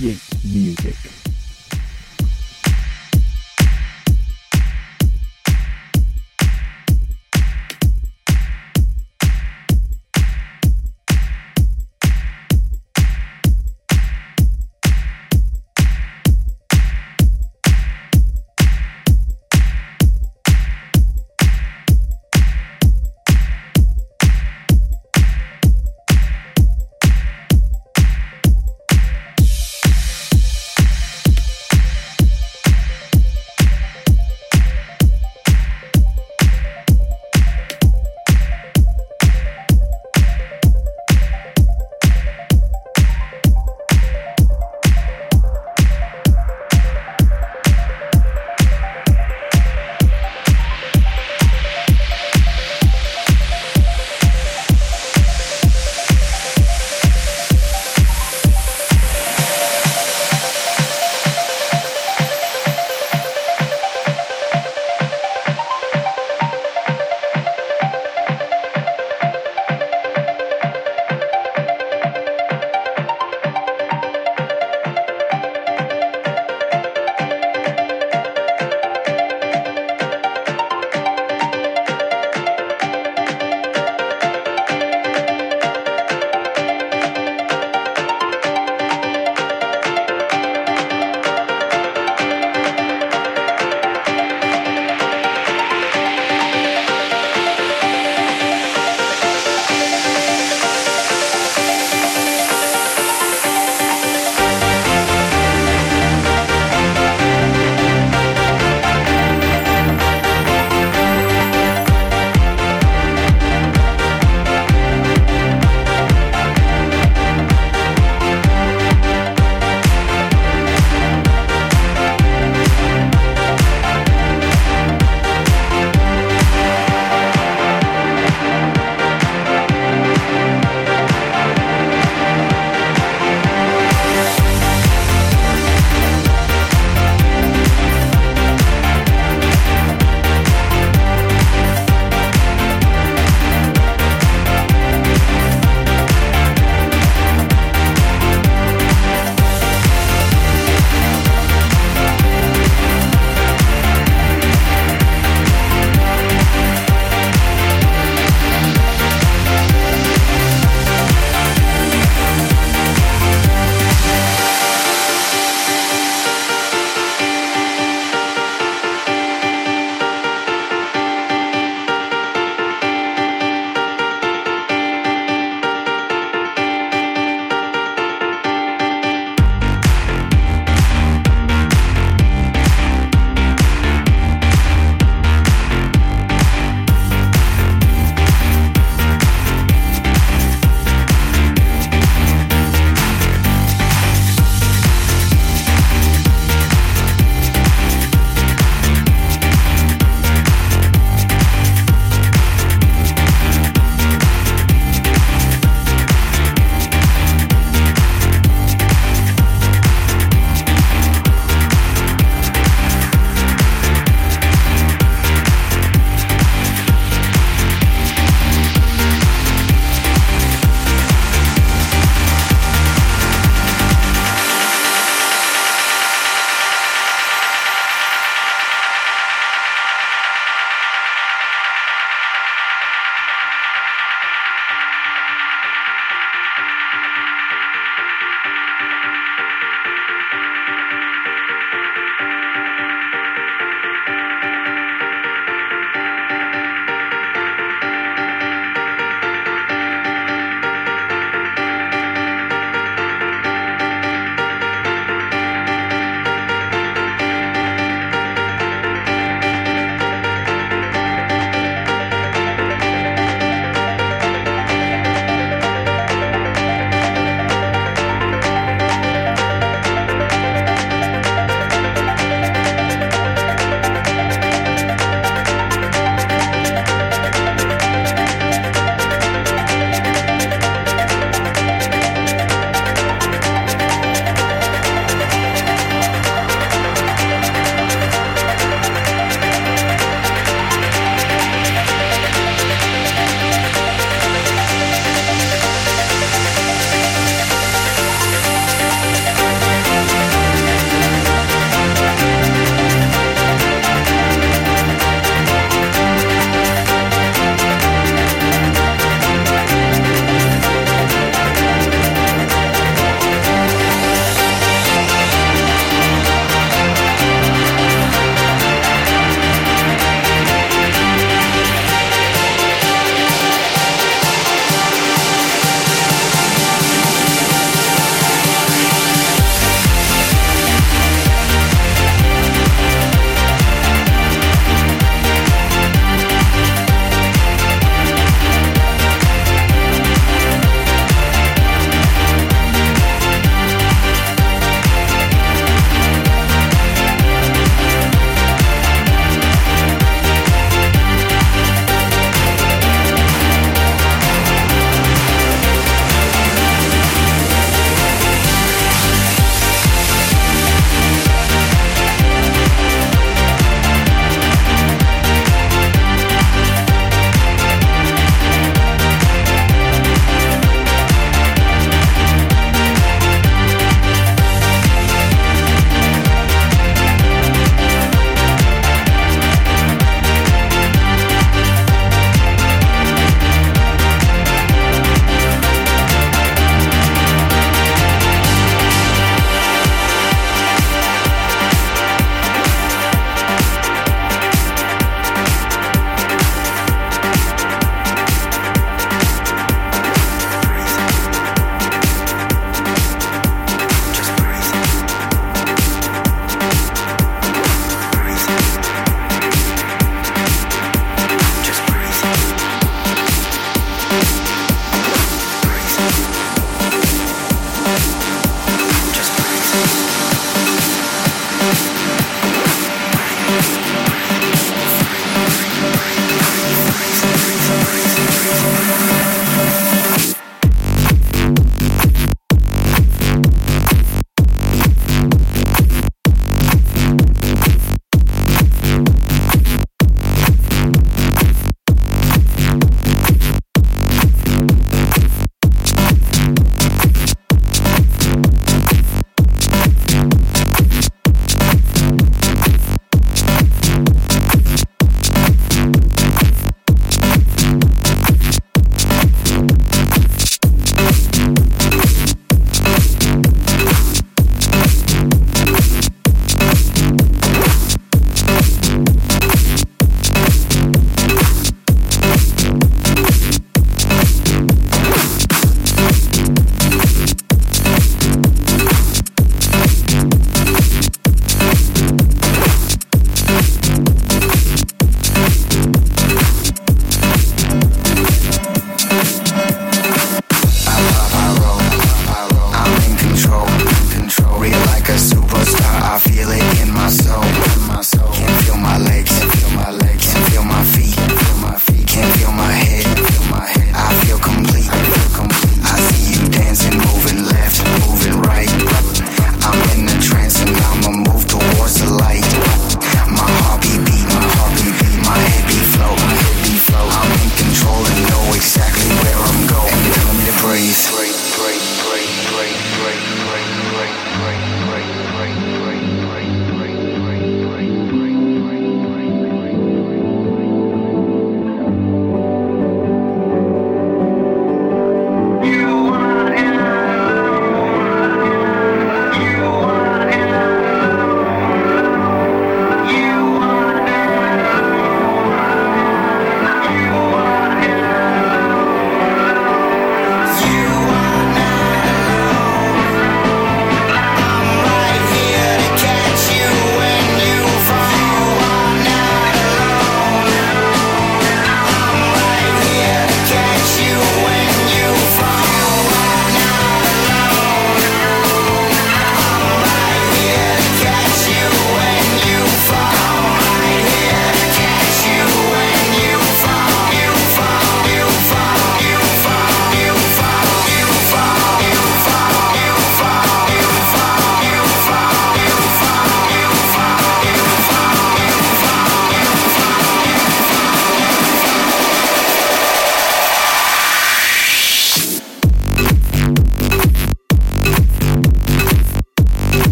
music.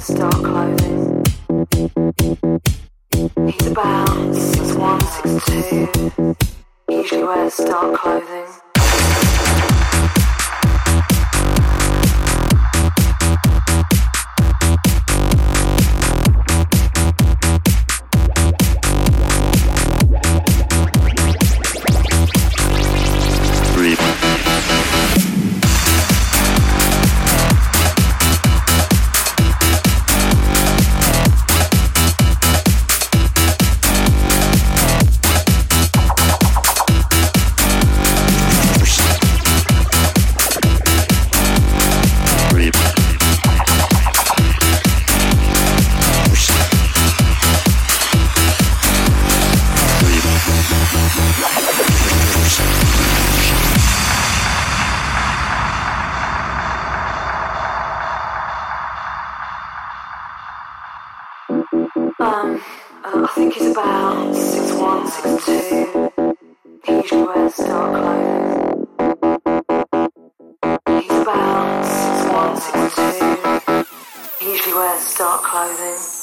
He's about 6'1, 6'2. Usually wears dark clothing. usually wears dark clothing.